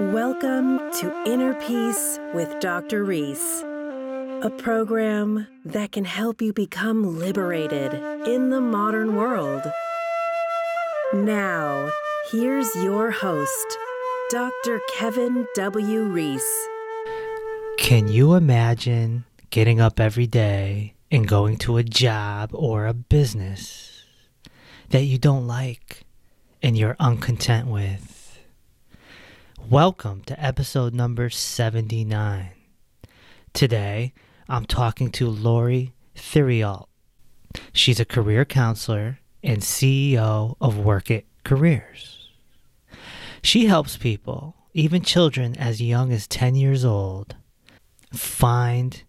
Welcome to Inner Peace with Dr. Reese, a program that can help you become liberated in the modern world. Now, here's your host, Dr. Kevin W. Reese. Can you imagine getting up every day and going to a job or a business that you don't like and you're uncontent with? Welcome to episode number 79. Today, I'm talking to Lori Theriault. She's a career counselor and CEO of Work It Careers. She helps people, even children as young as 10 years old, find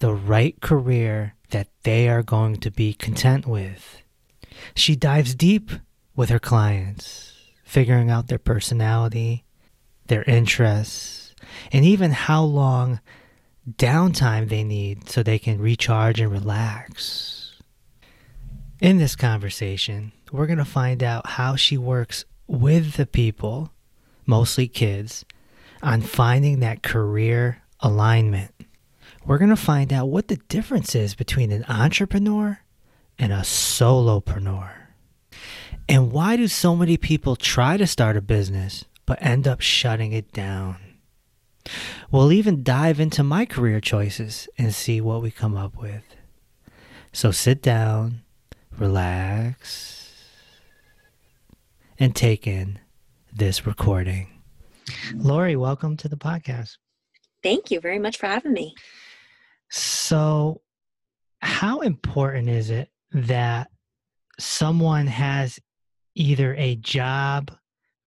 the right career that they are going to be content with. She dives deep with her clients, figuring out their personality their interests, and even how long downtime they need so they can recharge and relax. In this conversation, we're going to find out how she works with the people, mostly kids, on finding that career alignment. We're going to find out what the difference is between an entrepreneur and a solopreneur. And why do so many people try to start a business but end up shutting it down. We'll even dive into my career choices and see what we come up with. So sit down, relax, and take in this recording. Lori, welcome to the podcast. Thank you very much for having me. So, how important is it that someone has either a job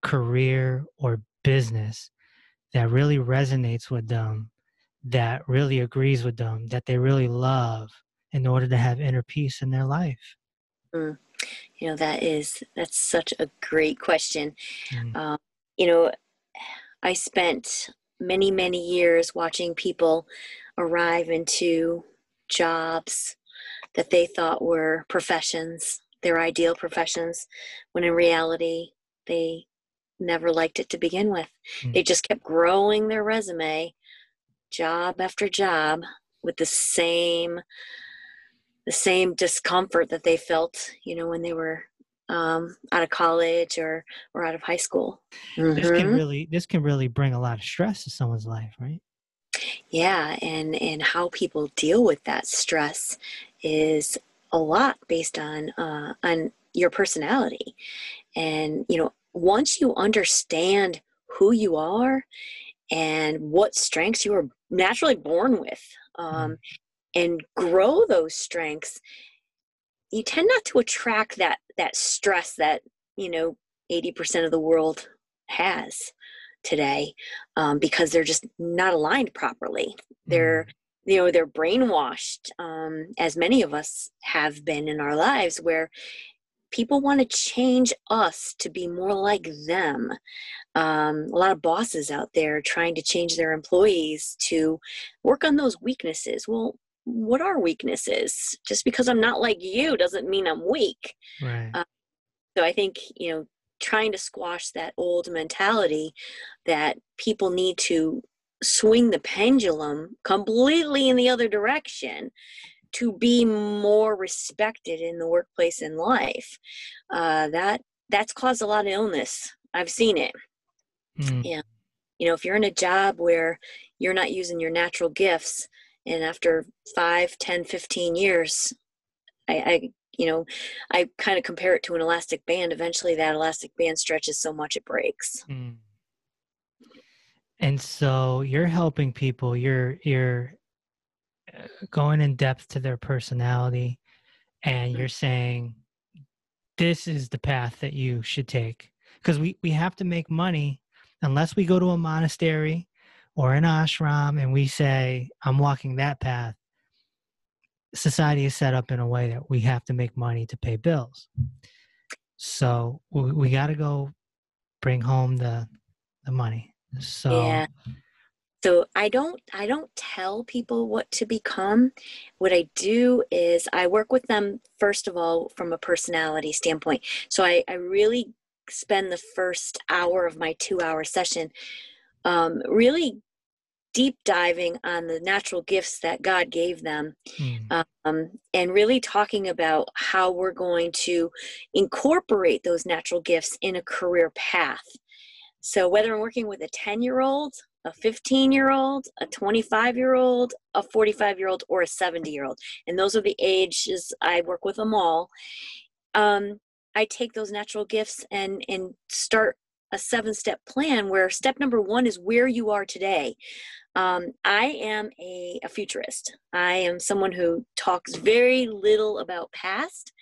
career or business that really resonates with them, that really agrees with them, that they really love in order to have inner peace in their life? Mm. You know, that is, that's such a great question. Mm. Um, you know, I spent many, many years watching people arrive into jobs that they thought were professions, their ideal professions, when in reality, they never liked it to begin with. Mm. They just kept growing their resume, job after job, with the same the same discomfort that they felt, you know, when they were um, out of college or or out of high school. Mm-hmm. This can mm-hmm. really this can really bring a lot of stress to someone's life, right? Yeah, and and how people deal with that stress is a lot based on uh, on your personality, and you know once you understand who you are and what strengths you are naturally born with um, mm. and grow those strengths you tend not to attract that that stress that you know 80% of the world has today um, because they're just not aligned properly they're mm. you know they're brainwashed um, as many of us have been in our lives where people want to change us to be more like them. Um, a lot of bosses out there trying to change their employees to work on those weaknesses. Well, what are weaknesses? Just because I'm not like you doesn't mean I'm weak. Right. Uh, so I think, you know, trying to squash that old mentality that people need to swing the pendulum completely in the other direction to be more respected in the workplace and life. Uh, that that's caused a lot of illness. I've seen it. Mm. Yeah. You know, if you're in a job where you're not using your natural gifts, and after 5, 10, 15 years, I, I you know, I kind of compare it to an elastic band. Eventually, that elastic band stretches so much it breaks. Mm. And so you're helping people. You're you're going in depth to their personality and mm-hmm. you're saying this is the path that you should take. Because we, we have to make money unless we go to a monastery or an ashram and we say i'm walking that path. Society is set up in a way that we have to make money to pay bills. So we, we got to go bring home the the money. So yeah so i don't i don't tell people what to become what i do is i work with them first of all from a personality standpoint so i, I really spend the first hour of my two hour session um, really deep diving on the natural gifts that God gave them mm. um, and really talking about how we're going to incorporate those natural gifts in a career path. So, whether I'm working with a 10 year old, a 15 year old, a 25 year old, a 45 year old, or a 70 year old, and those are the ages I work with them all. Um, I take those natural gifts and and start a seven step plan where step number one is where you are today. Um, I am a, a futurist. I am someone who talks very little about past.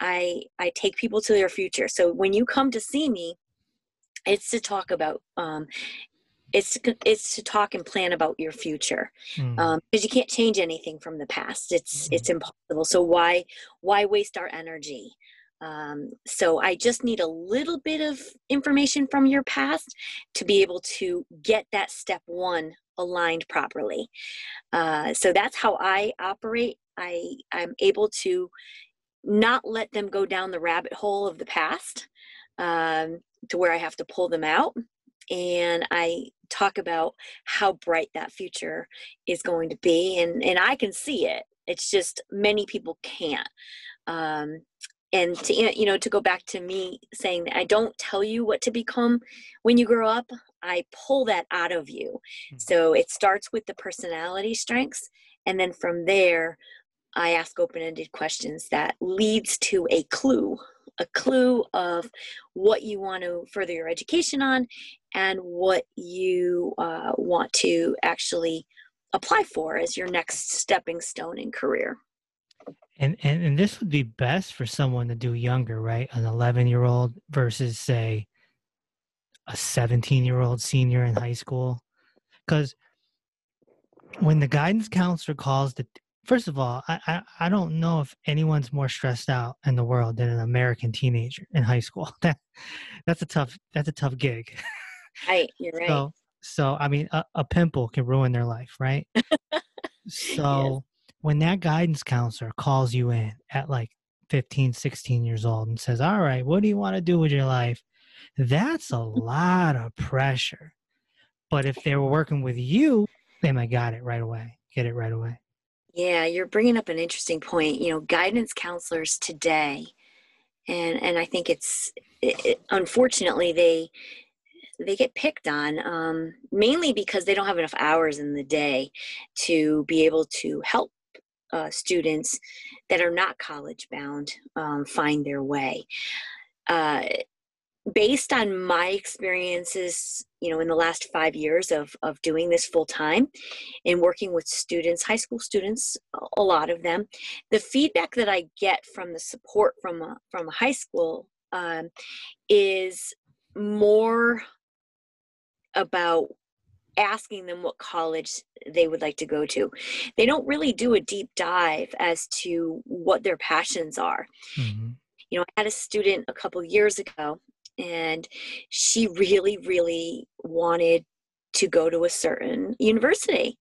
I I take people to their future. So when you come to see me, it's to talk about um, it's it's to talk and plan about your future because mm. um, you can't change anything from the past it's mm. it's impossible so why why waste our energy um, so I just need a little bit of information from your past to be able to get that step one aligned properly. Uh, so that's how I operate. I I'm able to not let them go down the rabbit hole of the past um, to where I have to pull them out. And I talk about how bright that future is going to be, and and I can see it. It's just many people can't. Um, and to you know to go back to me saying that i don't tell you what to become when you grow up i pull that out of you mm-hmm. so it starts with the personality strengths and then from there i ask open-ended questions that leads to a clue a clue of what you want to further your education on and what you uh, want to actually apply for as your next stepping stone in career and, and and this would be best for someone to do younger, right? An 11 year old versus say a 17 year old senior in high school. Because when the guidance counselor calls the first of all, I, I, I don't know if anyone's more stressed out in the world than an American teenager in high school. That that's a tough that's a tough gig. Right, you're right. So so I mean a, a pimple can ruin their life, right? so when that guidance counselor calls you in at like 15, 16 years old and says, All right, what do you want to do with your life? That's a lot of pressure. But if they were working with you, they might got it right away, get it right away. Yeah, you're bringing up an interesting point. You know, guidance counselors today, and and I think it's it, it, unfortunately they they get picked on um, mainly because they don't have enough hours in the day to be able to help uh, students that are not college bound um, find their way. Uh, based on my experiences, you know, in the last five years of, of doing this full time and working with students, high school students, a lot of them, the feedback that I get from the support from a, from a high school um, is more about asking them what college they would like to go to. They don't really do a deep dive as to what their passions are. Mm-hmm. You know, I had a student a couple years ago, and she really, really wanted to go to a certain university.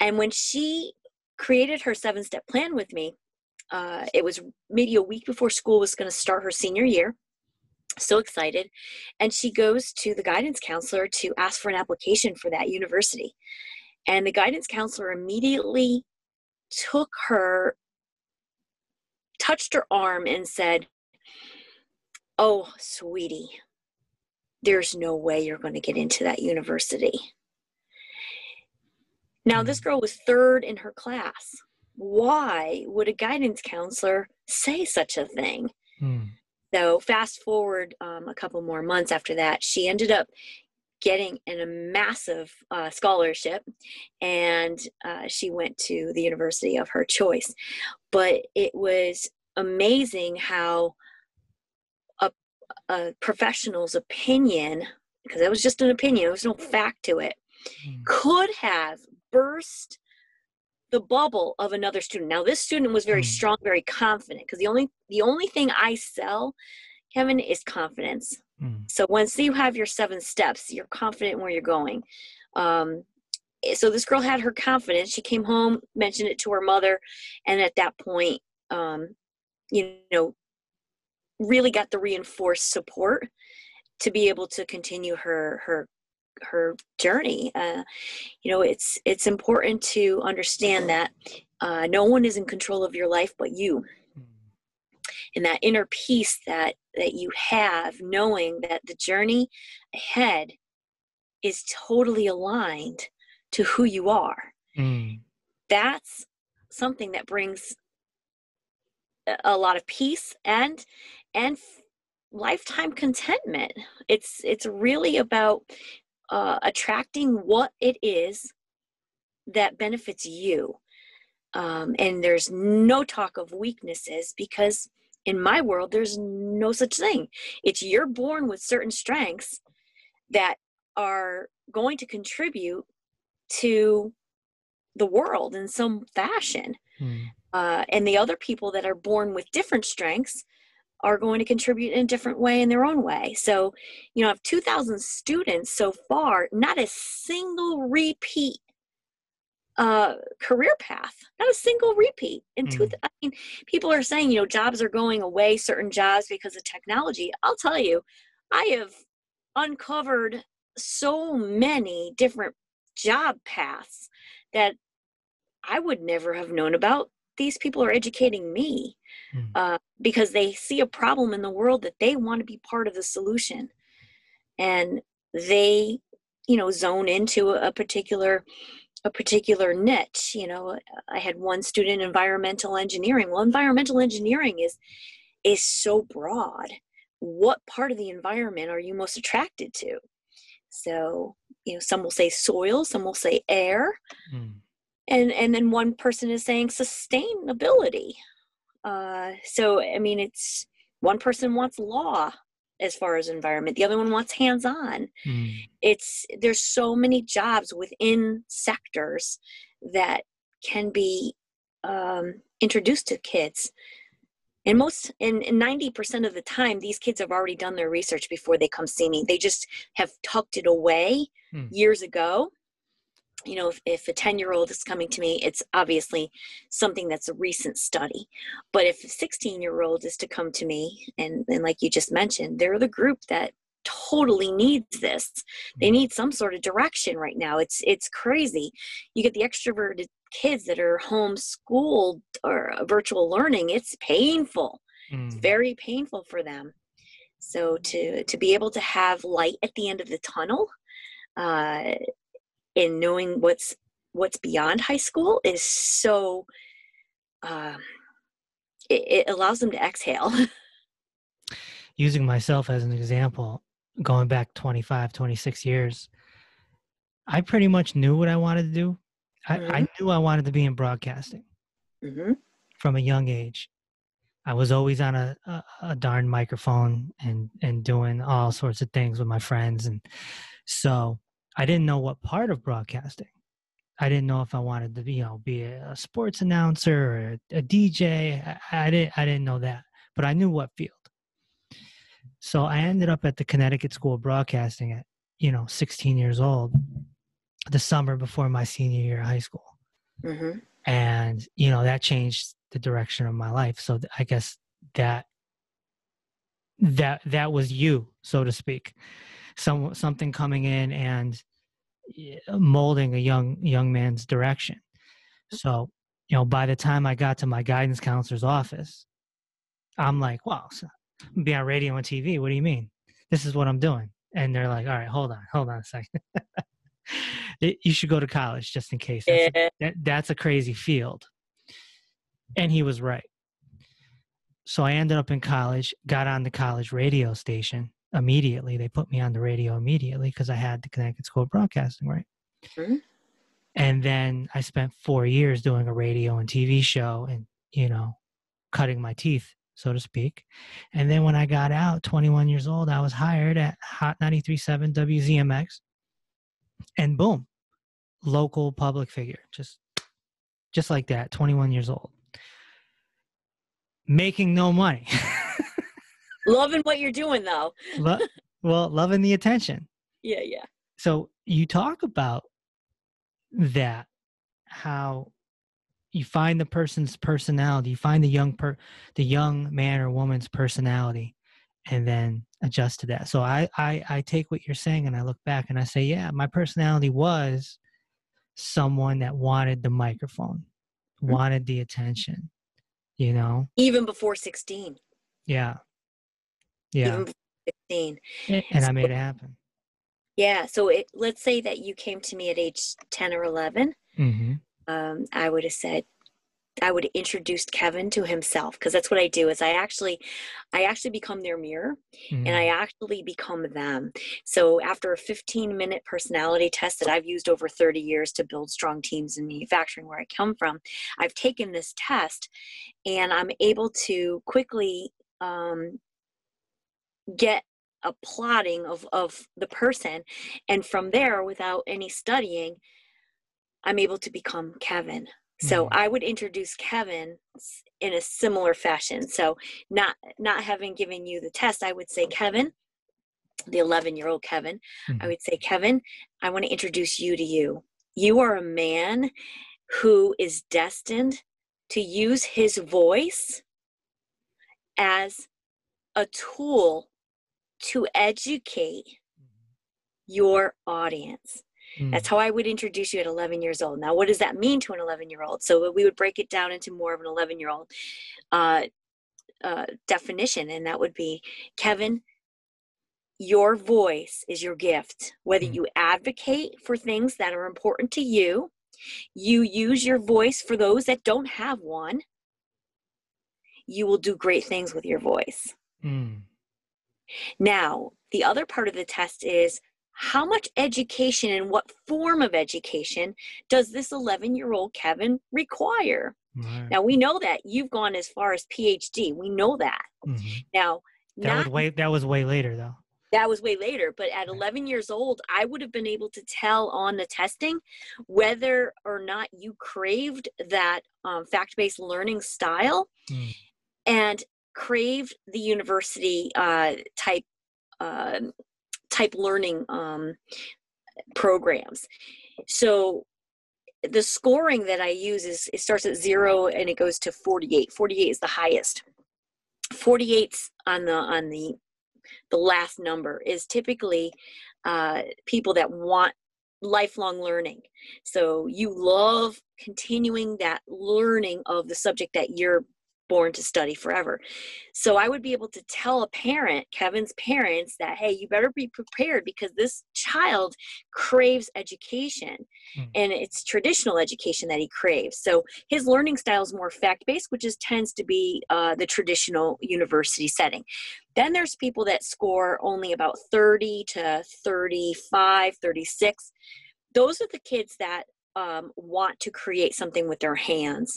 And when she created her seven step plan with me, uh, it was maybe a week before school was going to start her senior year so excited. And she goes to the guidance counselor to ask for an application for that university. And the guidance counselor immediately took her, touched her arm, and said, Oh, sweetie, there's no way you're going to get into that university. Now, this hmm. girl was third in her class. Why would a guidance counselor say such a thing? Hmm. So fast forward um, a couple more months after that, she ended up getting in a massive uh, scholarship and uh, she went to the university of her choice but it was amazing how a professional's opinion because that was just an opinion there was no fact to it mm. could have burst the bubble of another student. Now this student was very mm. strong, very confident because the only the only thing I sell, Kevin, is confidence. Mm. So once you have your seven steps, you're confident where you're going. Um, eh, so this girl had her confidence. She came home, mentioned it to her mother, and at that point, um, you know, really got the reinforced support to be able to continue her her her journey. Uh, you know, it's it's important to understand that uh, no one is in control of your life but you, mm. and that inner peace that that you have, knowing that the journey ahead is totally aligned to who you are. Mm. That's something that brings a lot of peace and and lifetime contentment. It's it's really about uh, attracting what it is that benefits you. Um, and there's no talk of weaknesses because in my world there's no such thing. It's you're born with certain strengths that are going to contribute to the world in some fashion. Hmm. Uh, and the other people that are born with different strengths are going to contribute in a different way in their own way. So, you know, I have 2,000 students so far, not a single repeat uh, career path, not a single repeat. In mm. two, I mean, people are saying, you know, jobs are going away, certain jobs because of technology. I'll tell you, I have uncovered so many different job paths that I would never have known about these people are educating me mm. uh, because they see a problem in the world that they want to be part of the solution. And they you know zone into a particular a particular niche you know. I had one student environmental engineering. Well environmental engineering is is so broad. What part of the environment are you most attracted to? So you know some will say soil some will say air. Mm and and then one person is saying sustainability. Uh, so i mean it's one person wants law as far as environment the other one wants hands-on. Mm. it's there's so many jobs within sectors that can be um, introduced to kids. And most and 90% of the time these kids have already done their research before they come see me. They just have tucked it away mm. years ago you know, if, if a 10 year old is coming to me, it's obviously something that's a recent study. But if a 16 year old is to come to me, and, and like you just mentioned, they're the group that totally needs this. They mm-hmm. need some sort of direction right now. It's it's crazy. You get the extroverted kids that are homeschooled or virtual learning. It's painful. Mm. It's very painful for them. So to to be able to have light at the end of the tunnel uh, in knowing what's what's beyond high school is so uh, it, it allows them to exhale using myself as an example going back 25 26 years i pretty much knew what i wanted to do i, mm-hmm. I knew i wanted to be in broadcasting mm-hmm. from a young age i was always on a, a, a darn microphone and and doing all sorts of things with my friends and so I didn't know what part of broadcasting. I didn't know if I wanted to, you know, be a sports announcer or a, DJ. I, I, didn't. I didn't know that, but I knew what field. So I ended up at the Connecticut School of Broadcasting at, you know, 16 years old, the summer before my senior year of high school, mm-hmm. and you know that changed the direction of my life. So I guess that that that was you, so to speak some something coming in and uh, molding a young young man's direction. So, you know, by the time I got to my guidance counselor's office, I'm like, "Wow, so I'm be on radio and TV. What do you mean? This is what I'm doing." And they're like, "All right, hold on, hold on a second. you should go to college just in case. That's, yeah. that, that's a crazy field." And he was right. So I ended up in college, got on the college radio station, immediately. They put me on the radio immediately because I had the Connecticut School of Broadcasting, right? Mm-hmm. And then I spent four years doing a radio and TV show and, you know, cutting my teeth, so to speak. And then when I got out, 21 years old, I was hired at Hot 93.7 WZMX. And boom, local public figure, just just like that, 21 years old. Making no money. loving what you're doing though. Lo- well, loving the attention. Yeah, yeah. So you talk about that, how you find the person's personality, you find the young per the young man or woman's personality, and then adjust to that. So I, I I take what you're saying and I look back and I say, yeah, my personality was someone that wanted the microphone, Mm-hmm. wanted the attention, you know? even before 16 Yeah. Yeah. even before 16 And I made it happen. yeah so it, let's say that you came to me at age 10 or 11 Mm-hmm. um, i would have said i would have introduced kevin to himself because that's what i do is i actually i actually become their mirror and I Mm-hmm. actually become them. So after a 15 minute personality test that I've used over 30 years to build strong teams in manufacturing where I come from, I've taken this test and I'm able to quickly um, get a plotting of, of the person. And from there, without any studying, I'm able to become Kevin. So Mhm. I would introduce Kevin in a similar fashion. So not not having given you the test, I would say Kevin, the 11 year old Kevin. I Mhm. would say Kevin, I want to introduce you to you. You are a man who is destined to use his voice as a tool to educate your audience. That's Mm. how I would introduce you at 11 years old. Now, what does that mean to an 11 year old? So we would break it down into more of an 11 year old uh, uh, definition, and that would be Kevin, your voice is your gift. Whether Mm. you advocate for things that are important to you, you use your voice for those that don't have one, you will do great things with your voice. Mm. Now, the other part of the test is how much education and what form of education does this 11 year old Kevin require? Right. Now, we know that you've gone as far as PhD. We know that. Mhm. Now, That not, was way that was way later though. that was way later, but at 11 years old, I would have been able to tell on the testing whether or not you craved that um, fact based learning style Mm. and craved the university uh, type um type learning um, programs. So the scoring that I use is it starts at zero and it goes to 48. 48 is the highest. 48's on the on the the last number is typically uh, people that want lifelong learning. So you love continuing that learning of the subject that you're born to study forever. So I would be able to tell a parent, Kevin's parents, that, hey, you better be prepared because this child craves education Mm. and it's traditional education that he craves. So his learning style is more fact based, which is tends to be uh, the traditional university setting. Then there's people that score only about 30 to 35, 36. Those are the kids that um, want to create something with their hands.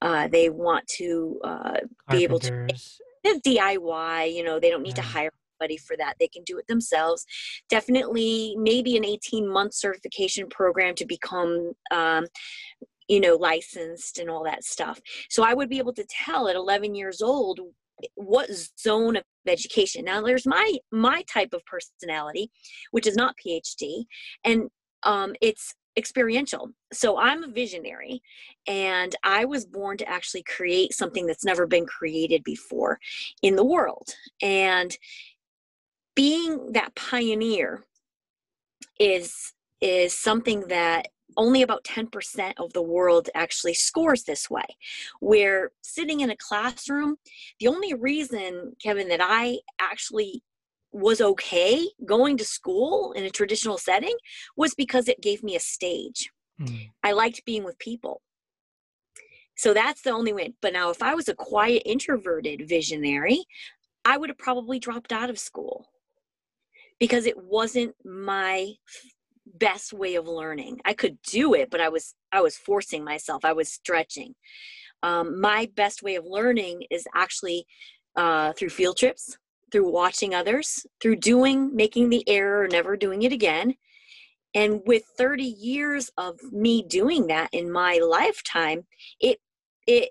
Uh, they want to uh, be able to DIY, you know, they don't need to hire anybody for that. They can do it themselves. Definitely, maybe an 18 month certification program to become, um, you know, licensed and all that stuff. So I would be able to tell at 11 years old what zone of education. Now, there's my my type of personality, which is not PhD, and um, it's experiential. So I'm a visionary, and I was born to actually create something that's never been created before in the world. And being that pioneer is is something that only about 10% of the world actually scores this way where sitting in a classroom the only reason kevin that i actually was okay going to school in a traditional setting was because it gave me a stage Mm. I liked being with people. So that's the only way. But now, if I was a quiet, introverted visionary, I would have probably dropped out of school because it wasn't my best way of learning. I could do it, but I was I was forcing myself. I was stretching. Um, my best way of learning is actually uh, through field trips, through watching others, through doing, making the error, never doing it again, and with 30 years of me doing that in my lifetime it it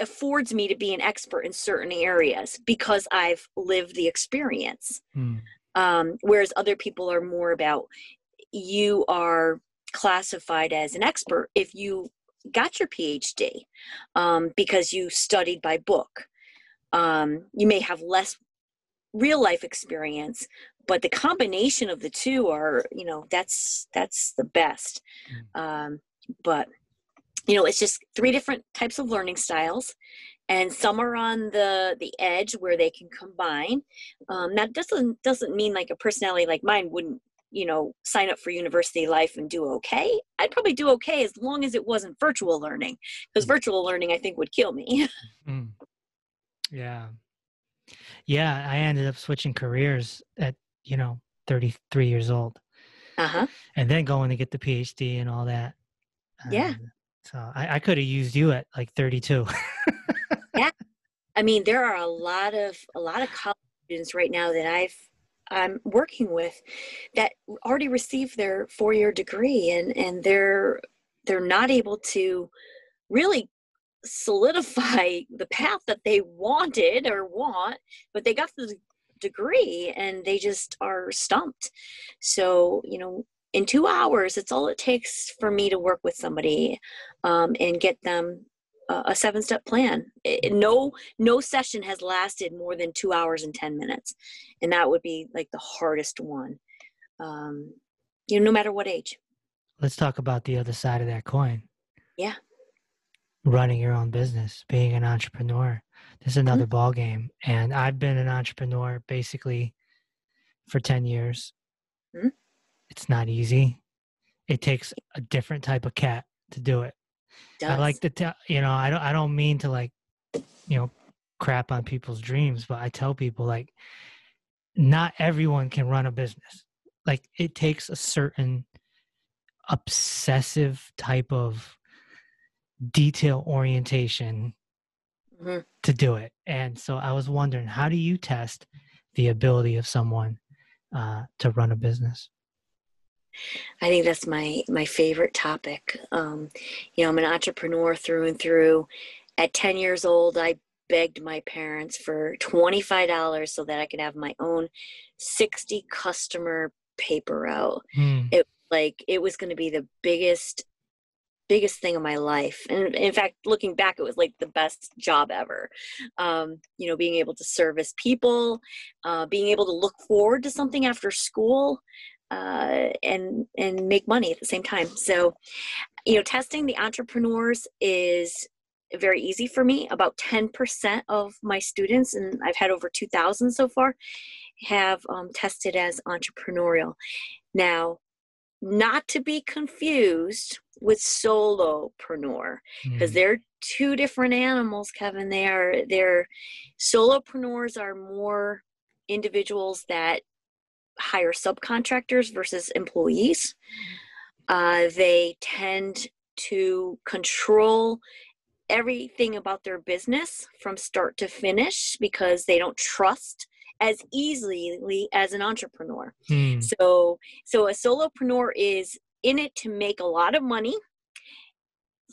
affords me to be an expert in certain areas because i've lived the experience. Mm. um, whereas other people are more about you are classified as an expert if you got your phd um, because you studied by book. Um, you may have less real life experience but the combination of the two are you know that's that's the best mm. um, but you know it's just three different types of learning styles and some are on the the edge where they can combine um, that doesn't doesn't mean like a personality like mine wouldn't you know sign up for university life and do okay i'd probably do okay as long as it wasn't virtual learning because mm. virtual learning i think would kill me mm. yeah yeah i ended up switching careers at you know 33 years old. Uh-huh. And then going to get the phd and all that. Yeah. So i, I could have used you at like 32 yeah. I mean there are a lot of a lot of college students right now that i've i'm working with that already received their four year degree and and they're they're not able to really solidify the path that they wanted or want but they got the degree and they just are stumped. So you know in two hours it's all it takes for me to work with somebody um, and get them a seven step plan. It, no no session has lasted more than two hours and 10 minutes and that would be like the hardest one. Um, you know no matter what age. Let's talk about the other side of that coin. Yeah running your own business being an entrepreneur this is another mm-hmm. ball game and i've been an entrepreneur basically for 10 years mm-hmm. it's not easy it takes a different type of cat to do it Does. i like to tell you know i don't i don't mean to like you know crap on people's dreams but i tell people like not everyone can run a business like it takes a certain obsessive type of detail orientation mm-hmm. to do it. And so I was wondering, how do you test the ability of someone uh, to run a business? I think that's my my favorite topic. Um, you know, I'm an entrepreneur through and through. At 10 years old, I begged my parents for $25 so that I could have my own 60 customer paper route. Mm. It like it was going to be the biggest biggest thing of my life and in fact looking back it was like the best job ever. Um, you know being able to service people uh, being able to look forward to something after school uh, and and make money at the same time. So you know testing the entrepreneurs is very easy for me. About 10% of my students and i've had over 2000 so far have um, tested as entrepreneurial. Now not to be confused with solopreneur because mm. they're two different animals kevin they are they're solopreneurs are more individuals that hire subcontractors versus employees uh, they tend to control everything about their business from start to finish because they don't trust as easily as an entrepreneur. Hmm. So so a solopreneur is in it to make a lot of money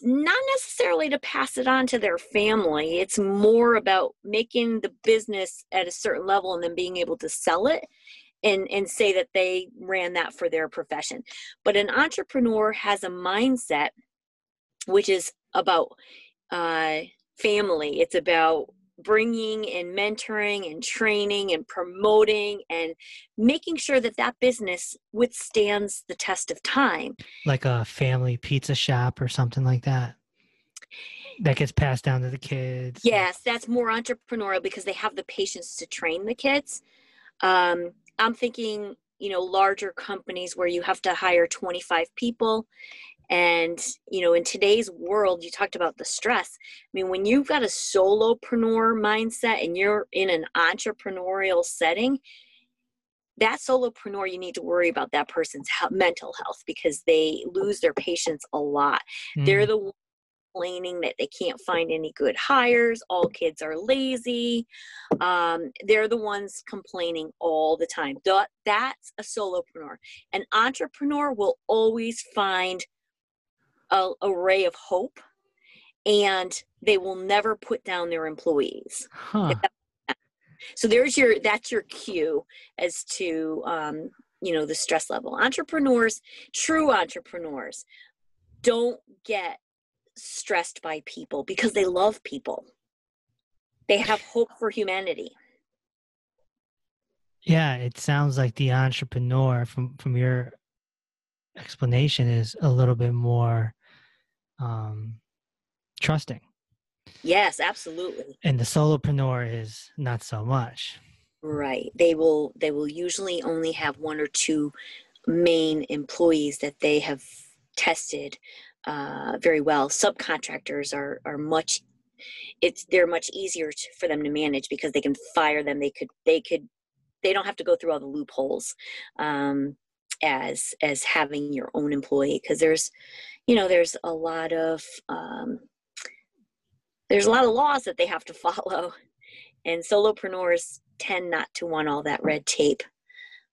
not necessarily to pass it on to their family. It's more about making the business at a certain level and then being able to sell it and, and say that they ran that for their profession. But an entrepreneur has a mindset which is about uh, family, it's about bringing and mentoring and training and promoting and making sure that that business withstands the test of time. Like a family pizza shop or something like that? That gets passed down to the kids? Yes that's more entrepreneurial because they have the patience to train the kids. Um, i'm thinking you know larger companies where you have to hire 25 people and, you know, in today's world, you talked about the stress. I mean, when you've got a solopreneur mindset and you're in an entrepreneurial setting, that solopreneur, you need to worry about that person's mental health because they lose their patience a lot. Mm. They're the ones complaining that they can't find any good hires, all kids are lazy. Um, they're the ones complaining all the time. That's a solopreneur. An entrepreneur will always find a, a ray of hope and they will never put down their employees. Huh. so there's your that's your cue as to um, you know the stress level. Entrepreneurs true entrepreneurs don't get stressed by people because they love people. They have hope for humanity. Yeah, it sounds like the entrepreneur from from your explanation is a little bit more um, trusting. Yes, absolutely. And the solopreneur is not so much. Right. They will they will usually only have one or two main employees that they have tested uh, very well. Subcontractors are are much it's they're much easier to, for them to manage because they can fire them. They could they could they don't have to go through all the loopholes um, as as having your own employee because there's you know there's a lot of um, there's a lot of laws that they have to follow. And solopreneurs tend not to want all that red tape.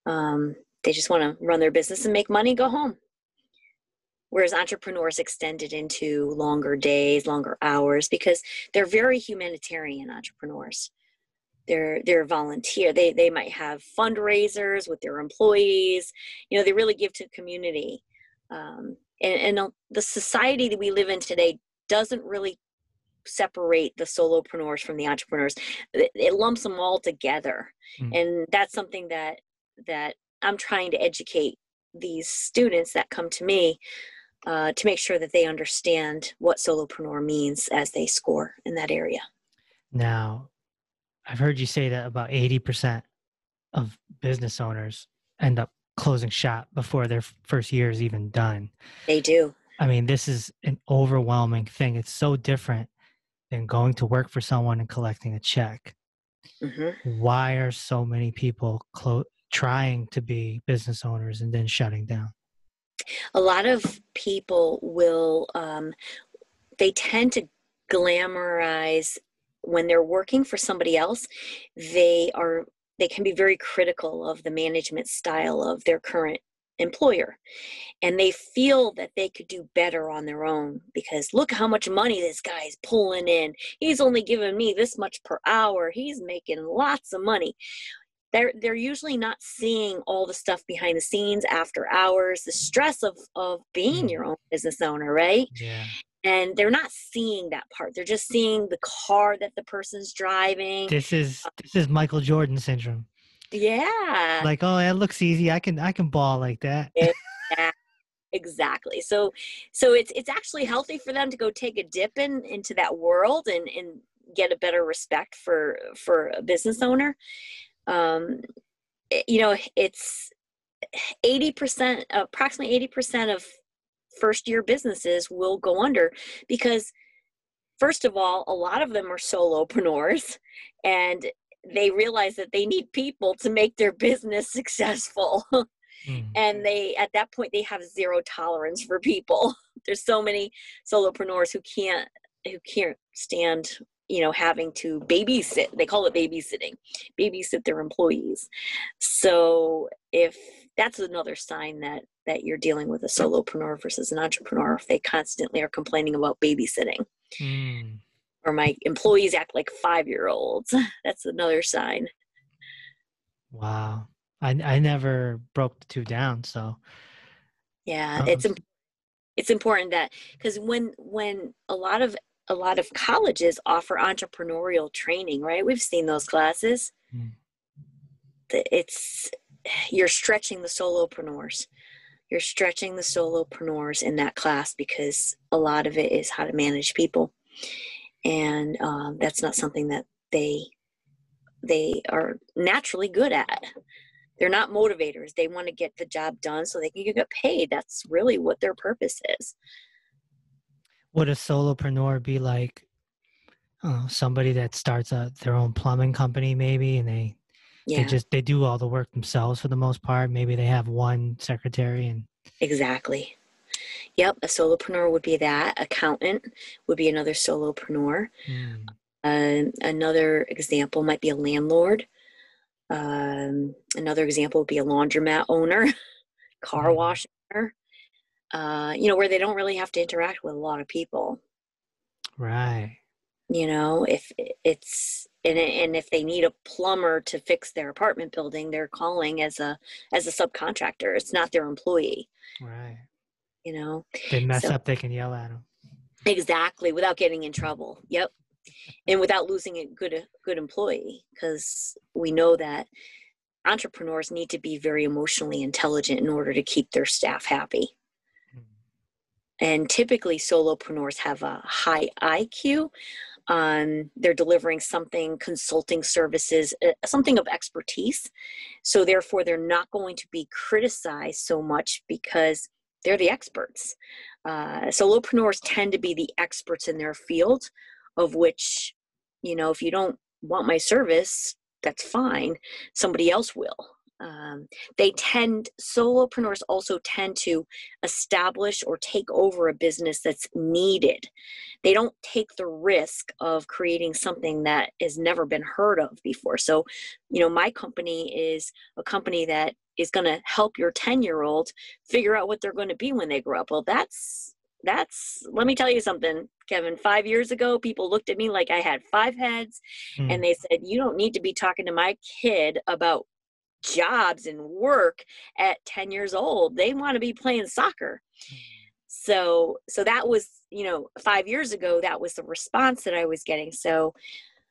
Um, they just want to run their business and make money go home. Whereas entrepreneurs extended into longer days longer hours because they're very humanitarian entrepreneurs they're they're volunteer. They they might have fundraisers with their employees. You know they really give to the community. Um, and, and the society that we live in today doesn't really separate the solopreneurs from the entrepreneurs. It, it lumps them all together. Mm. and that's something that that i'm trying to educate these students that come to me uh, to make sure that they understand what solopreneur means as they score in that area. Now I've heard you say that about 80% of business owners end up closing shop before their first year is even done. They do. I mean, this is an overwhelming thing. It's so different than going to work for someone and collecting a check. Mm-hmm. Why are so many people clo- trying to be business owners and then shutting down? A lot of people will, um, they tend to glamorize when they're working for somebody else, they are they can be very critical of the management style of their current employer. And they feel that they could do better on their own because look how much money this guy is pulling in. He's only giving me this much per hour. He's making lots of money. They're they're usually not seeing all the stuff behind the scenes after hours the stress of of being mm. your own business owner right? Yeah and they're not seeing that part. They're just seeing the car that the person's driving. This is this is michael jordan syndrome. Yeah. Like oh it looks easy. I can i can ball like that. Yeah, exactly. So so it's it's actually healthy for them to go take a dip in into that world and and get a better respect for for a business owner. Um eh, you know it's 80% approximately 80% of first year businesses will go under because first of all a lot of them are solopreneurs and they realize that they need people to make their business successful. Mm. and they at that point they have zero tolerance for people. There's so many solopreneurs who can't who can't stand you know having to babysit. They call it babysitting. Babysit their employees. So if that's another sign that that you're dealing with a solopreneur versus an entrepreneur if they constantly are complaining about babysitting. Mm. or my employees act like five year olds that's another sign. Wow. I i never broke the two down so. Yeah um, it's it's important that because when when a lot of a lot of colleges offer entrepreneurial training right? We've seen those classes. Mm. it's you're stretching the solopreneurs you're stretching the solopreneurs in that class because a lot of it is how to manage people. And um, that's not something that they they are naturally good at. They're not motivators. They want to get the job done so they can get paid. That's really what their purpose is. Would a solopreneur be like uh, somebody that starts a, their own plumbing company maybe and they yeah. they just they do all the work themselves for the most part. Maybe they have one secretary and exactly. Yep a solopreneur would be that. Accountant would be another solopreneur. Mm. uh, another example might be a landlord. Um, another example would be a laundromat owner car mm. wash owner uh, you know where they don't really have to interact with a lot of people. Right. You know if it's and, and if they need a plumber to fix their apartment building they're calling as a as a subcontractor it's not their employee right you know they mess so, up they can yell at them exactly without getting in trouble yep and without losing a good good employee because we know that entrepreneurs need to be very emotionally intelligent in order to keep their staff happy. Mm. And typically, solopreneurs have a high IQ. Um, they're delivering something, consulting services, uh, something of expertise. So, therefore, they're not going to be criticized so much because they're the experts. Uh, solopreneurs tend to be the experts in their field, of which, you know, if you don't want my service, that's fine. Somebody else will. Um, they tend, solopreneurs also tend to establish or take over a business that's needed. They don't take the risk of creating something that has never been heard of before. So, you know, my company is a company that is going to help your 10 year old figure out what they're going to be when they grow up. Well, that's that's let me tell you something kevin five years ago people looked at me like i had five heads mm. and they said you don't need to be talking to my kid about jobs and work at 10 years old they want to be playing soccer mm. so so that was you know five years ago that was the response that i was getting so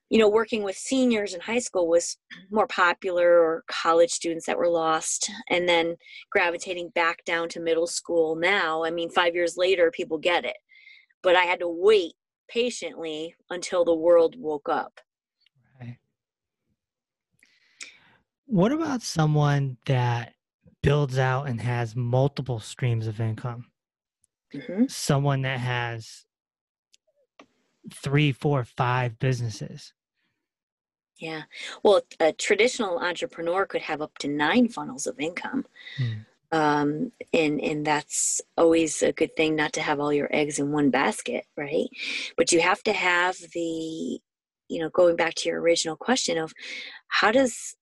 you know, working with seniors in high school was more popular or college students that were lost. And then gravitating back down to middle school now, I mean, five years later, people get it. But I had to wait patiently until the world woke up. Right. What about someone that builds out and has multiple streams of income? Mm-hmm. Someone that has three, four, five businesses. Yeah. Well, a traditional entrepreneur could have up to nine funnels of income. Mm. Um, and, and that's always a good thing not to have all your eggs in one basket, right? But you have to have the, you know, going back to your original question of how does,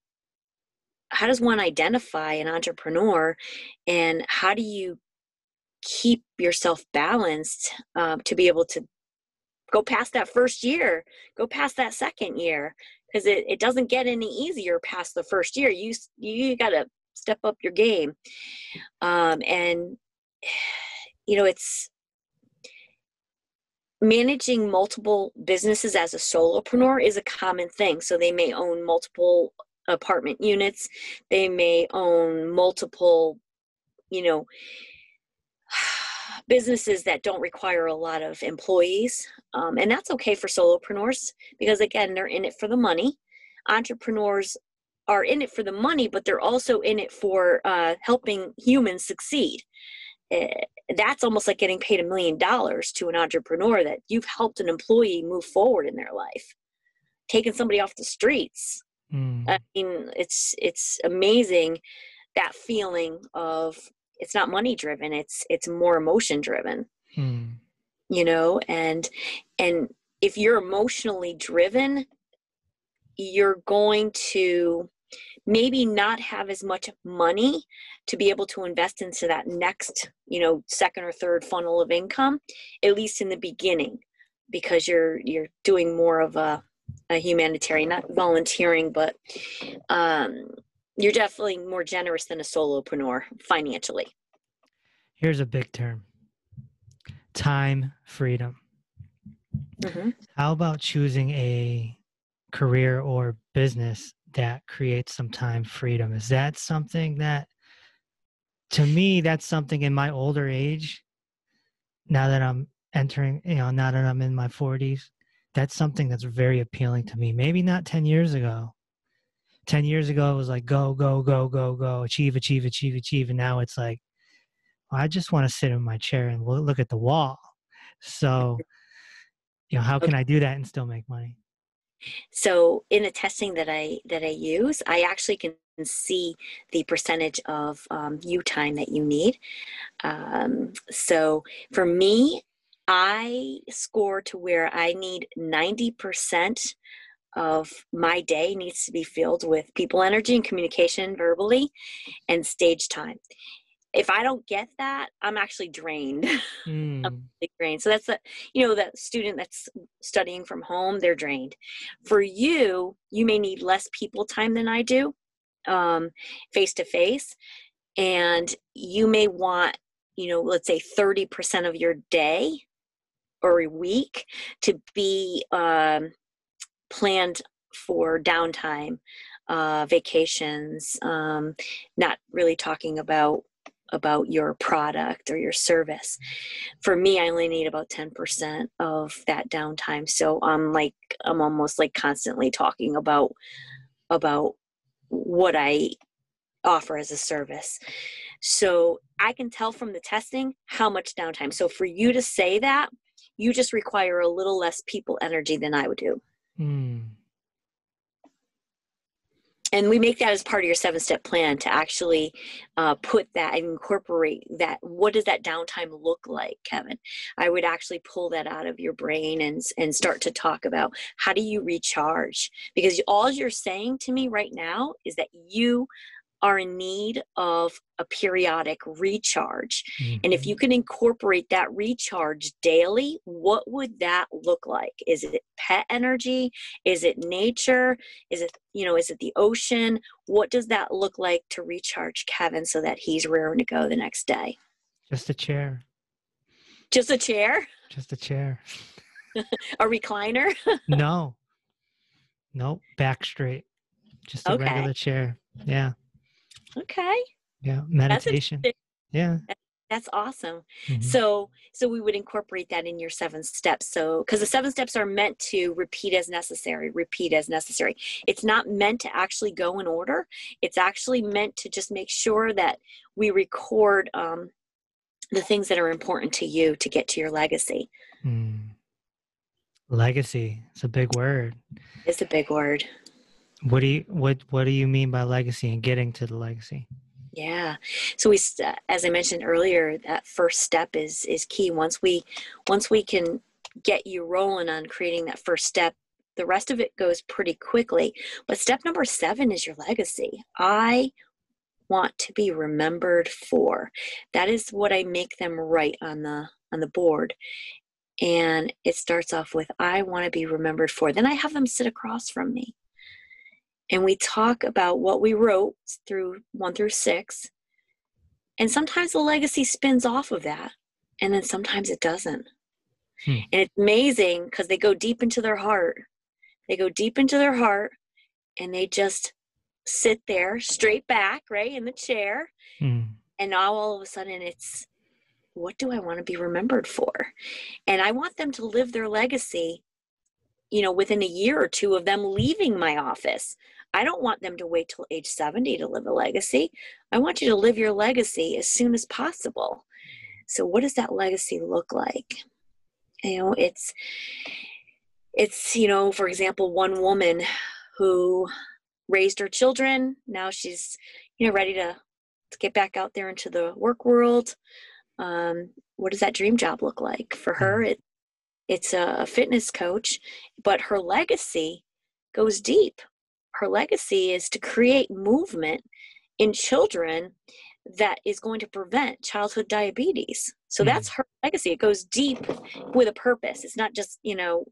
how does one identify an entrepreneur? And how do you keep yourself balanced uh, to be able to go past that first year, go past that second year, because it, it doesn't get any easier past the first year. You you got to step up your game. Um, and you know it's managing multiple businesses as a solopreneur is a common thing. So they may own multiple apartment units they may own multiple you know businesses that don't require a lot of employees. Um, and that's okay for solopreneurs because, again, they're in it for the money. Entrepreneurs are in it for the money, but they're also in it for uh, helping humans succeed. Uh, that's almost like getting paid a million dollars to an entrepreneur that you've helped an employee move forward in their life, taking somebody off the streets. Mm. I mean, it's it's amazing that feeling of it's not money driven it's it's more emotion driven hmm. you know and and if you're emotionally driven you're going to maybe not have as much money to be able to invest into that next you know second or third funnel of income at least in the beginning because you're you're doing more of a, a humanitarian not volunteering but um, you're definitely more generous than a solopreneur financially. Here's a big term time freedom. Mm-hmm. How about choosing a career or business that creates some time freedom? Is that something that, to me, that's something in my older age, now that I'm entering, you know, now that I'm in my 40s, that's something that's very appealing to me. Maybe not 10 years ago, 10 years ago it was like go go go go go achieve achieve achieve achieve. And now it's like well, i just want to sit in my chair and look at the wall. So you know how can i do that and still make money? So in the testing that i that i use i actually can see the percentage of um, you time that you need. Um, so for me i score to where i need 90% of my day needs to be filled with people energy and communication verbally and stage time. If i don't get that i'm actually drained. Mm. I'm drained. So that's the you know that student that's studying from home they're drained. For you you may need less people time than i do face to face and you may want you know let's say 30% of your day or a week to be um, planned for downtime uh, vacations, um, not really talking about about your product or your service. For me, I only need about 10% of that downtime. So I'm like I'm almost like constantly talking about about what I offer as a service. So I can tell from the testing how much downtime. So for you to say that, you just require a little less people energy than I would do. Hmm. And we make that as part of your seven step plan to actually uh, put that and incorporate that. What does that downtime look like kevin? I would actually pull that out of your brain and and start to talk about how do you recharge? Because all you're saying to me right now is that you are in need of a periodic recharge. Mm-hmm. And if you can incorporate that recharge daily, what would that look like? Is it pet energy? Is it nature? Is it, you know, is it the ocean? What does that look like to recharge Kevin so that he's raring to go the next day? Just a chair. Just a chair? Just a chair. a recliner? no. Nope. Back straight. Just a okay. regular chair. Yeah. Okay. Yeah, meditation. yeah. That's awesome. Mm-hmm. So so we would incorporate that in your seven steps. So cuz the seven steps are meant to repeat as necessary, repeat as necessary. It's not meant to actually go in order. It's actually meant to just make sure that we record um, the things that are important to you to get to your legacy. Mm. Legacy. It's a big word. It's a big word. What do you what what do you mean by legacy and getting to the legacy? Yeah. So we uh, as I mentioned earlier, that first step is is key. Once we once we can get you rolling on creating that first step, the rest of it goes pretty quickly. But step number 7 is your legacy. I want to be remembered for. That is what I make them write on the on the board. And it starts off with I want to be remembered for. Then I have them sit across from me and we talk about what we wrote through one through six. And sometimes the legacy spins off of that, and then sometimes it doesn't. Hmm. And it's amazing because they go deep into their heart. They go deep into their heart and they just sit there straight back, right, in the chair. Hmm. And now all of a sudden it's, what do I want to be remembered for? And I want them to live their legacy you know within a year or two of them leaving my office I don't want them to wait till age 70 to live a legacy. I want you to live your legacy as soon as possible. So what does that legacy look like? You know, it's it's, you know, for example, one woman who raised her children, now she's, you know, ready to, to get back out there into the work world. Um, what does that dream job look like? For her, mm. it it's a fitness coach, but her legacy goes deep her legacy is to create movement in children that is going to prevent childhood diabetes. So mm that's her legacy. It goes deep with a purpose. It's not just, you know,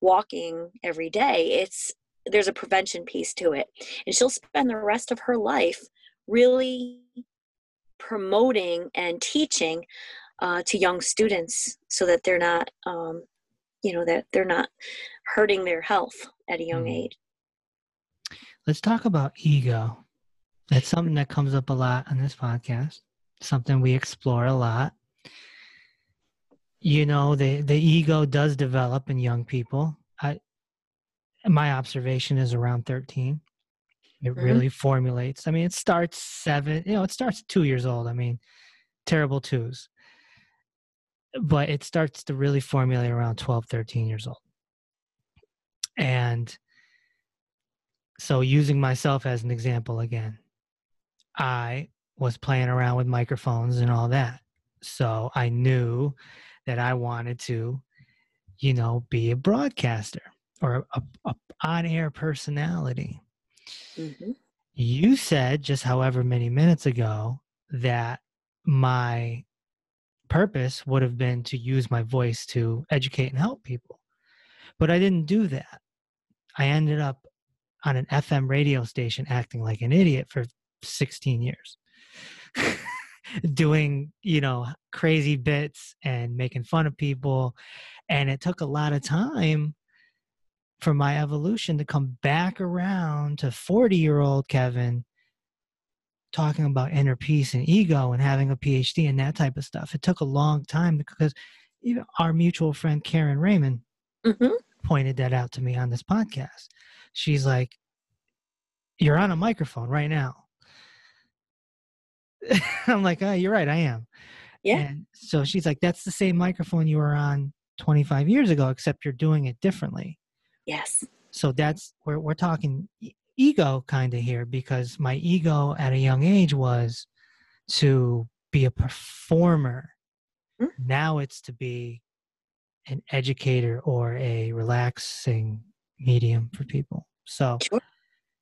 walking every day. It's there's a prevention piece to it. And she'll spend the rest of her life really promoting and teaching uh, to young students so that they're not um, you know that they're not hurting their health at a young mm age Let's talk about ego. That's something that comes up a lot on this podcast, something we explore a lot. You know, the, the ego does develop in young people. I, my observation is around 13. It mm-hmm. really formulates. I mean, it starts seven, you know, it starts two years old. I mean, terrible twos. But it starts to really formulate around 12, 13 years old. And so using myself as an example again i was playing around with microphones and all that. So i knew that i wanted to you know be a broadcaster or a, a on-air personality. Mm-hmm. you said just however many minutes ago that my purpose would have been to use my voice to educate and help people. But i didn't do that. I ended up on an FM radio station acting like an idiot for 16 years. doing, you know, crazy bits and making fun of people. And it took a lot of time for my evolution to come back around to 40 year old Kevin talking about inner peace and ego and having a PhD and that type of stuff. It took a long time because even our mutual friend Karen Raymond Mm-hmm. Pointed that out to me on this podcast. She's like, You're on a microphone right now. I'm like, Oh, you're right, I am. Yeah. And so she's like, That's the same microphone you were on 25 years ago, except you're doing it differently. Yes. So that's where we're talking ego kind of here because my ego at a young age was to be a performer. Mm. Now it's to be an educator or a relaxing medium for people. So Sure.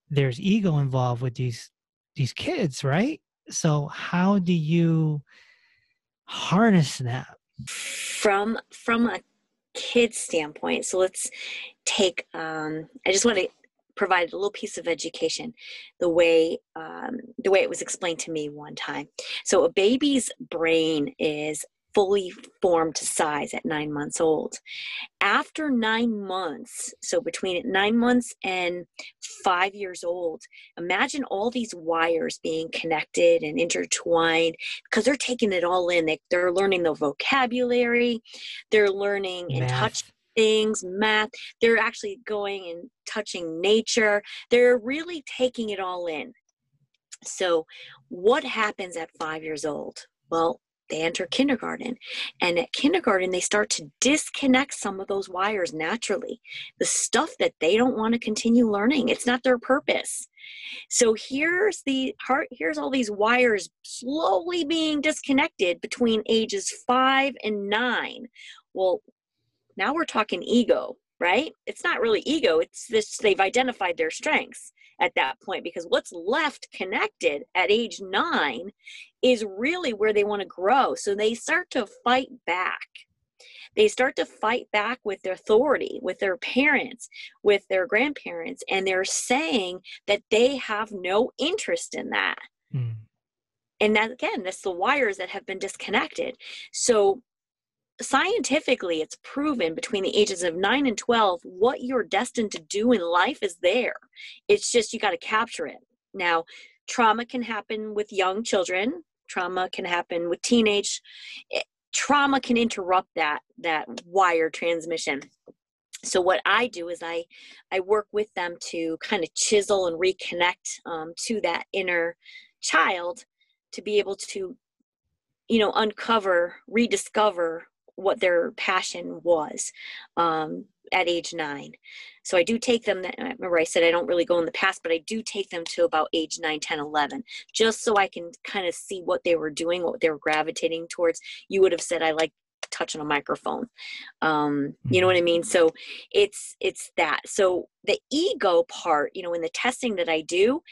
there's ego involved with these these kids, right? So how do you harness that? From from a kid standpoint, so let's take. Um, I just want to provide a little piece of education, the way um, the way it was explained to me one time. So a baby's brain is fully formed to size at nine months old. After nine months, so between nine months and five years old, imagine all these wires being connected and intertwined because they're taking it all in. They, they're learning the vocabulary, they're learning and Math. touching things, math. They're actually going and touching nature. They're really taking it all in. So, what happens at five years old? Well, they enter kindergarten. And at kindergarten, they start to disconnect some of those wires naturally. The stuff that they don't want to continue learning, it's not their purpose. So here's the heart, here's all these wires slowly being disconnected between ages five and nine. Well, now we're talking ego, right? It's not really ego, it's this they've identified their strengths at that point because what's left connected at age nine is really where they want to grow. So they start to fight back. They start to fight back with their authority, with their parents, with their grandparents, and they're saying that they have no interest in that. Mm. And that, again, that's the wires that have been disconnected. So scientifically it's proven between the ages of 9 and 12 what you're destined to do in life is there. It's just you got to capture it. Now trauma can happen with young children trauma can happen with teenage eh, trauma can interrupt that that wire transmission. So what i do is i i work with them to kind of chisel and reconnect um, to that inner child to be able to you know uncover rediscover what their passion was um, at age nine. So I do take them, that, remember I said I don't really go in the past, but I do take them to about age 9, 10, 11, just so I can kind of see what they were doing, what they were gravitating towards. You would have said, I like touching a microphone. Um, you know what I mean? So it's, it's that. So the ego part, you know, in the testing that I do,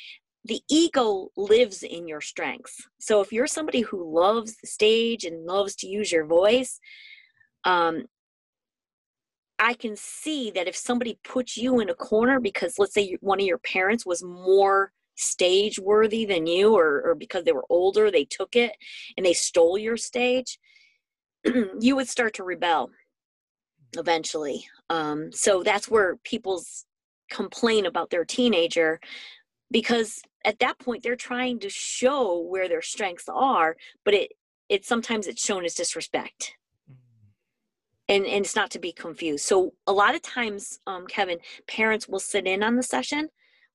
the ego lives in your strengths. So if you're somebody who loves the stage and loves to use your voice, um, I can see that if somebody puts you in a corner because let's say one of your parents was more stage worthy than you or, or because they were older they took it and they stole your stage you would start to rebel eventually. Um, so that's where people's complain about their teenager because at that point they're trying to show where their strengths are but it it sometimes it's shown as disrespect and and it's not to be confused. So a lot of times um, kevin parents will sit in on the session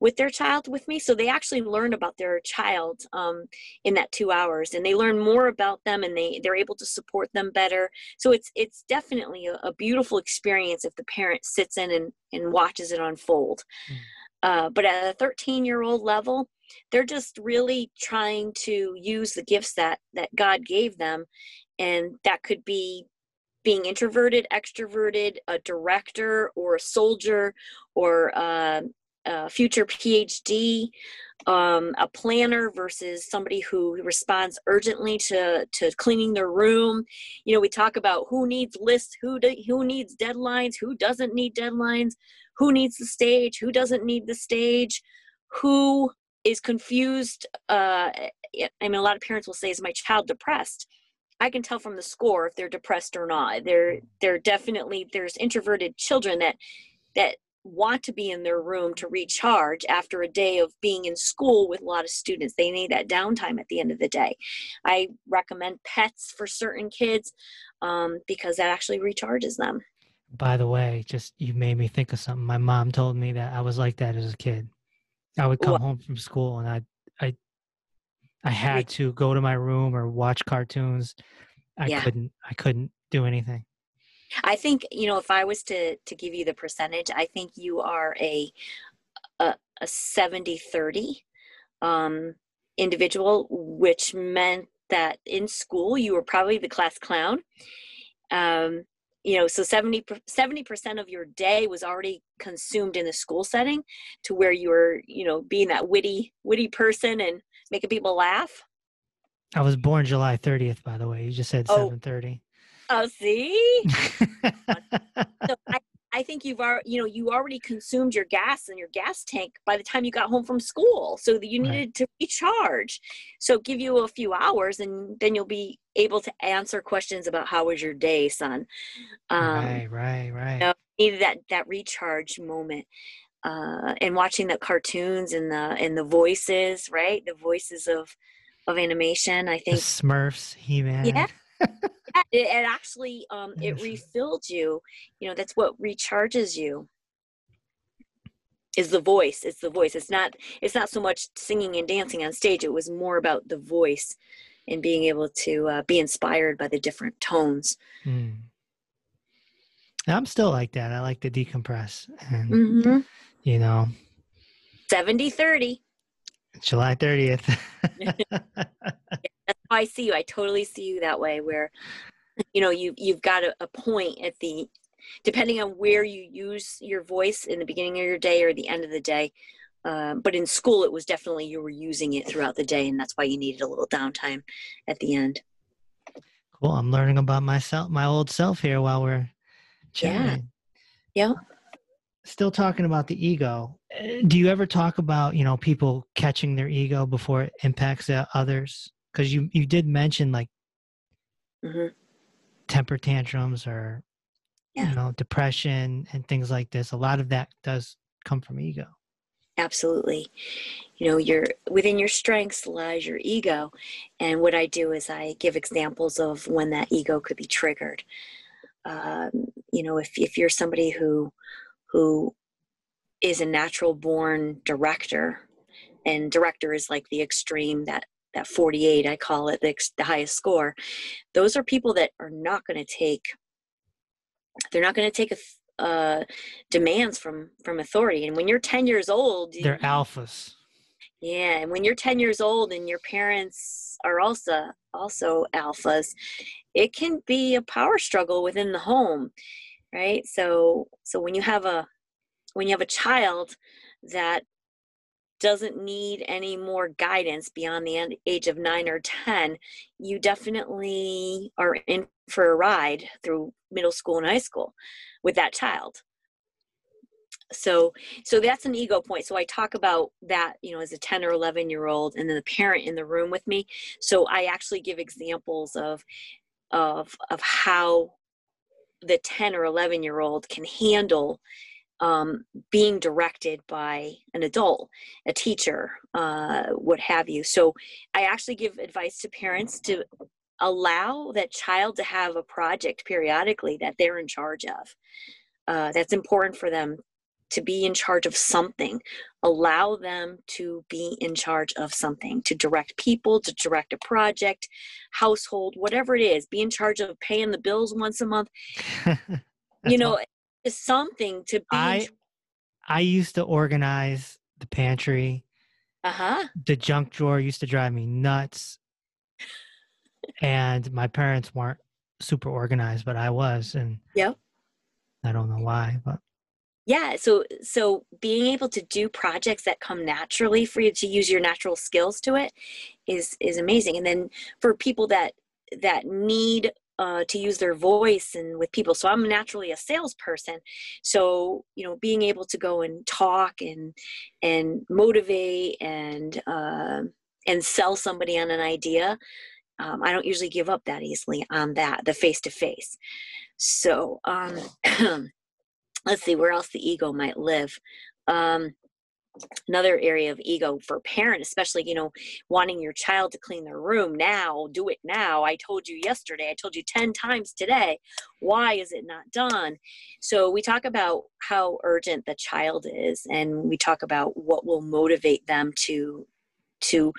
with their child with me so they actually learn about their child um, in that two hours and they learn more about them and they they're able to support them better. So it's it's definitely a, a beautiful experience if the parent sits in and, and watches it unfold. Mm. uh, but at a 13 year old level they're just really trying to use the gifts that that god gave them and that could be being introverted, extroverted, a director or a soldier or uh, a future PhD, um, a planner versus somebody who responds urgently to, to cleaning their room. You know, we talk about who needs lists, who do, who needs deadlines, who doesn't need deadlines, who needs the stage, who doesn't need the stage, who is confused. Uh, I mean, a lot of parents will say, "Is my child depressed?" I can tell from the score if they're depressed or not. They're they're definitely there's introverted children that that want to be in their room to recharge after a day of being in school with a lot of students. They need that downtime at the end of the day. I recommend pets for certain kids um, because that actually recharges them. By the way, just you made me think of something. My mom told me that I was like that as a kid. I would come What? home from school and I I I had to go to my room or watch cartoons. I Yeah. couldn't I couldn't do anything. I think you know if I was to to give you the percentage, I think you are a a, a 70 30 um, individual, which meant that in school you were probably the class clown. Um, you know, so 70 percent of your day was already consumed in the school setting, to where you were you know being that witty witty person and making people laugh. I was born July 30th, by the way. You just said Oh. 7:30. Oh, see. so I, I think you've already you know you already consumed your gas in your gas tank by the time you got home from school so that you Right. needed to recharge so give you a few hours and then you'll be able to answer questions about how was your day son um right, right, right. know, needed that that recharge moment uh and watching the cartoons and the and the voices right the voices of of animation i The think Smurfs, He-Man. Yeah. Yeah, it, it actually um it refilled you you know that's what recharges you is the voice it's the voice it's not it's not so much singing and dancing on stage it was more about the voice and being able to uh, be inspired by the different tones Mm. I'm still like that. I like to decompress. And, mm-hmm. You know, 70 30 July 30th. that's how i see you i totally see you that way where you know you you've got a, a point at the depending on where you use your voice in the beginning of your day or the end of the day um, but in school it was definitely you were using it throughout the day and that's why you needed a little downtime at the end cool. I'm learning about myself, my old self here while we're chatting. Yeah. Still talking about the ego. Uh, Do you ever talk about, you know, people catching their ego before it impacts the others? Because you, you did mention like hmm temper tantrums or, Yeah. you know, depression and things like this. A lot of that does come from ego. absolutely you know your within your strengths lies your ego and what i do is i give examples of when that ego could be triggered um, you know if, if you're somebody who who is a natural born director. And director is like the extreme that that 48 i call it the, the highest score. Those are people that are not going to take they're not going to take a uh, demands from from authority. And when you're 10 years old They're you- alphas. yeah, and when you're 10 years old and your parents are also also alphas, it can be a power struggle within the home, right? So so when you have a when you have a child that doesn't need any more guidance beyond the age of 9 or 10, you definitely are in for a ride through middle school and high school with that child. So so that's an ego point so i talk about that you know as a 10 or 11 year old and then the parent in the room with me so i actually give examples of of of how the 10 or 11 year old can handle um, being directed by an adult a teacher uh, what have you. So i actually give advice to parents to allow that child to have a project periodically that they're in charge of. Uh, that's important for them to be in charge of something allow them to be in charge of something to direct people to direct a project household whatever it is be in charge of paying the bills once a month you know it's something to be I I used to organize the pantry. uh-huh The junk drawer used to drive me nuts. And my parents weren't super organized, but I was, and Yep. I don't know why, but yeah so so being able to do projects that come naturally for you to use your natural skills to it is is amazing. And then for people that that need uh, to use their voice and with people so i'm naturally a salesperson. So you know being able to go and talk and and motivate and uh, and sell somebody on an idea um, i don't usually give up that easily on that the face to face so um let's see where else the ego might live. Um, another area of ego for parent especially you know wanting your child to clean their room now do it now i told you yesterday i told you 10 times today why is it not done so we talk about how urgent the child is and we talk about what will motivate them to to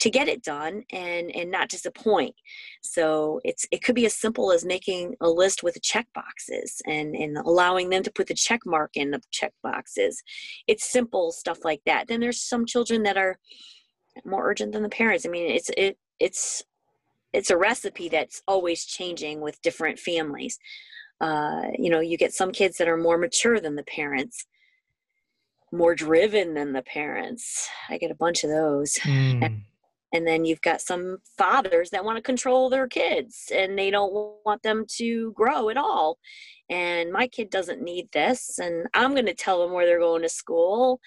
to get it done and and not disappoint. So it's it could be as simple as making a list with check boxes and and allowing them to put the check mark in the check boxes. It's simple stuff like that. Then there's some children that are more urgent than the parents. I mean it's it it's it's a recipe that's always changing with different families. Uh, you know you get some kids that are more mature than the parents more driven than the parents. I get a bunch of those. Mm. And, and then you've got some fathers that want to control their kids and they don't want them to grow at all. And my kid doesn't need this. And I'm going to tell them where they're going to school.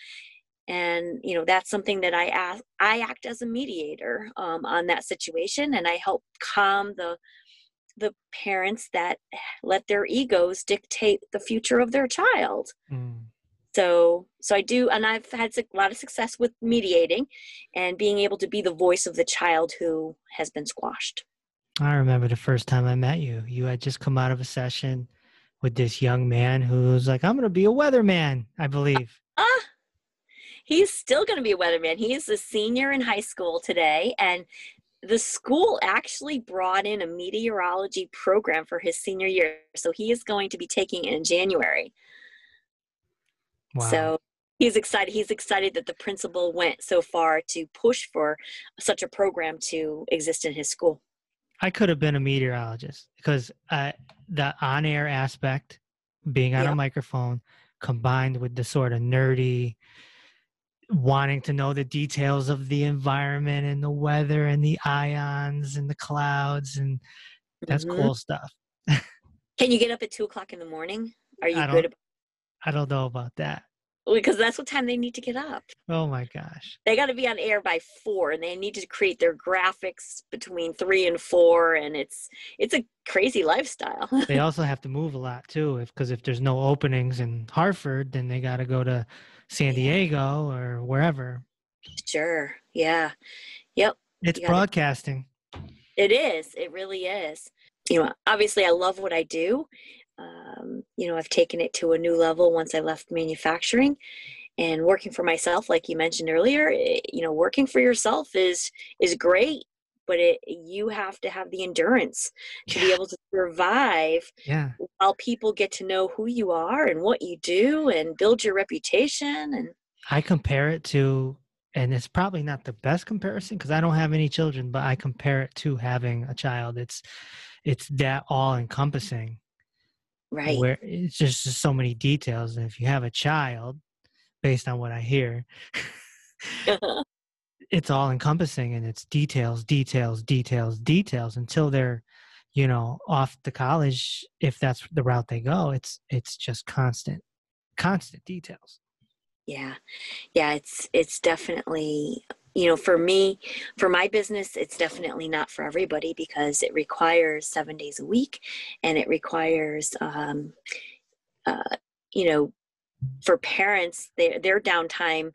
And you know that's something that I ask. I act as a mediator um, on that situation, and I help calm the the parents that let their egos dictate the future of their child. Mm so so i do and i've had a lot of success with mediating and being able to be the voice of the child who has been squashed. I remember the first time i met you. You had just come out of a session with this young man who was like i'm going to be a weatherman i believe. Ah uh, he's still going to be a weatherman. He's a senior in high school today and the school actually brought in a meteorology program for his senior year. So he is going to be taking it in january Wow. So he's excited. He's excited that the principal went so far to push for such a program to exist in his school. I could have been a meteorologist because uh, the on-air aspect, being on yeah. a microphone, combined with the sort of nerdy, wanting to know the details of the environment and the weather and the ions and the clouds, and that's mm-hmm. cool stuff. Can you get up at two o'clock in the morning? Are you good? About- I don't know about that because that's what time they need to get up. Oh my gosh. They got to be on air by 4 and they need to create their graphics between 3 and 4 and it's it's a crazy lifestyle. they also have to move a lot too if cuz if there's no openings in Hartford then they got to go to San Diego or wherever. Sure. Yeah. Yep. It's gotta, broadcasting. It is. It really is. You know, obviously I love what I do um, you know, I've taken it to a new level once I left manufacturing and working for myself, like you mentioned earlier, it, eh, you know, working for yourself is, is great, but it, you have to have the endurance to yeah. be able to survive yeah. while people get to know who you are and what you do and build your reputation. And I compare it to, and it's probably not the best comparison because I don't have any children, but I compare it to having a child. It's, it's that all encompassing right. where it's just, just so many details and if you have a child based on what i hear uh-huh. it's all encompassing and it's details details details details until they're you know off to college if that's the route they go it's it's just constant constant details. Yeah. Yeah it's it's definitely you know for me for my business it's definitely not for everybody because it requires seven days a week and it requires um, uh, you know for parents their their downtime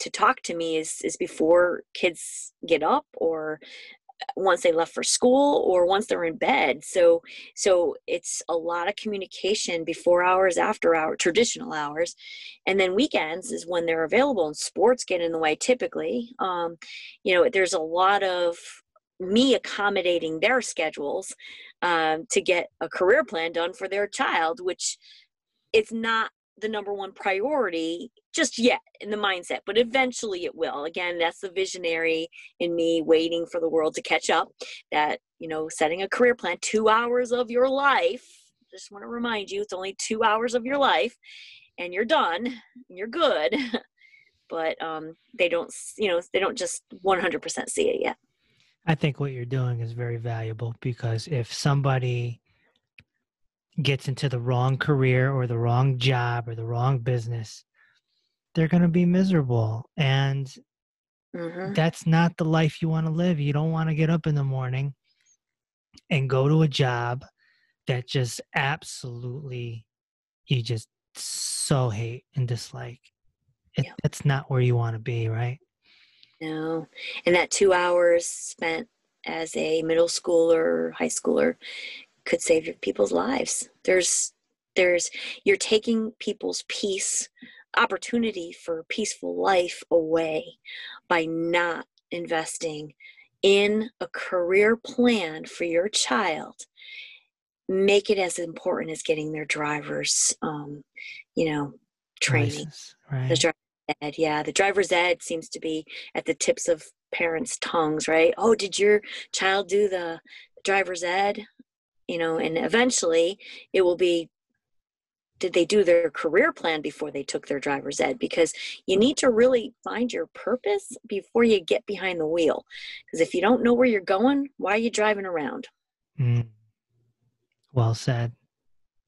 to talk to me is is before kids get up or once they left for school or once they're in bed. So so it's a lot of communication before hours after hour traditional hours. And then weekends is when they're available and sports get in the way typically. Um, you know there's a lot of me accommodating their schedules um, to get a career plan done for their child which it's not the number one priority just yet in the mindset, but eventually it will. Again, that's the visionary in me waiting for the world to catch up. That, you know, setting a career plan, two hours of your life. Just want to remind you, it's only two hours of your life and you're done and you're good. but um, they don't, you know, they don't just 100% see it yet. I think what you're doing is very valuable because if somebody gets into the wrong career or the wrong job or the wrong business, they're going to be miserable. And mm-hmm. that's not the life you want to live. You don't want to get up in the morning and go to a job that just absolutely, you just so hate and dislike. It, Yeah. It's not where you want to be, right? No. And that two hours spent as a middle schooler or high schooler could save people's lives. There's, there's, you're taking people's peace, opportunity for peaceful life away by not investing in a career plan for your child. Make it as important as getting their driver's, um, you know, training. Right? The driver's ed, yeah. The driver's ed seems to be at the tips of parents' tongues, right? Oh, did your child do the driver's ed? You know, and eventually it will be did they do their career plan before they took their driver's ed? Because you need to really find your purpose before you get behind the wheel. Because if you don't know where you're going, why are you driving around? Mm. Well said.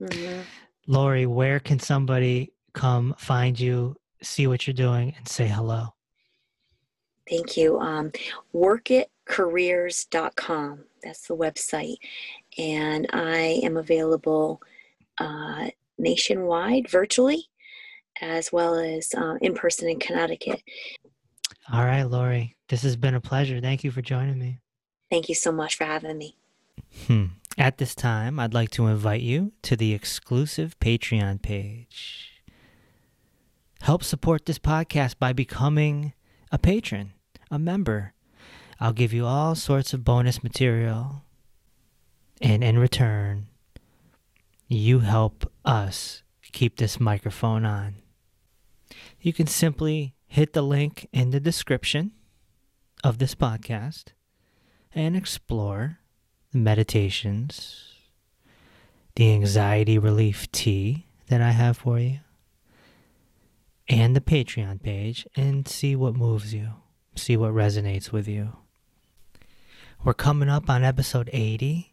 Mhm. Lori, where can somebody come find you, see what you're doing, and say hello? Thank you. Um, workitcareers.com. That's the website. And I am available uh, nationwide, virtually, as well as uh, in person in Connecticut. All right, Lori, this has been a pleasure. Thank you for joining me. Thank you so much for having me. Hmm. At this time, I'd like to invite you to the exclusive Patreon page. Help support this podcast by becoming a patron, a member. I'll give you all sorts of bonus material. And in return, you help us keep this microphone on. You can simply hit the link in the description of this podcast and explore the meditations, the anxiety relief tea that I have for you, and the Patreon page and see what moves you, see what resonates with you. We're coming up on episode 80.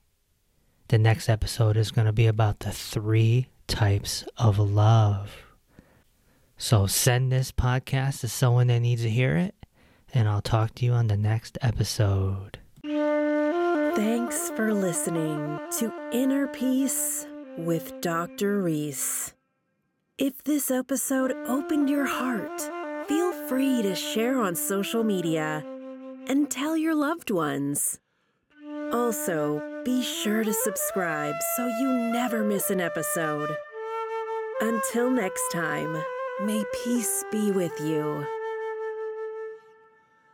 The next episode is going to be about the three types of love. So send this podcast to someone that needs to hear it, and I'll talk to you on the next episode. Thanks for listening to Inner Peace with Dr. Reese. If this episode opened your heart, feel free to share on social media and tell your loved ones. Also, be sure to subscribe so you never miss an episode. Until next time, may peace be with you.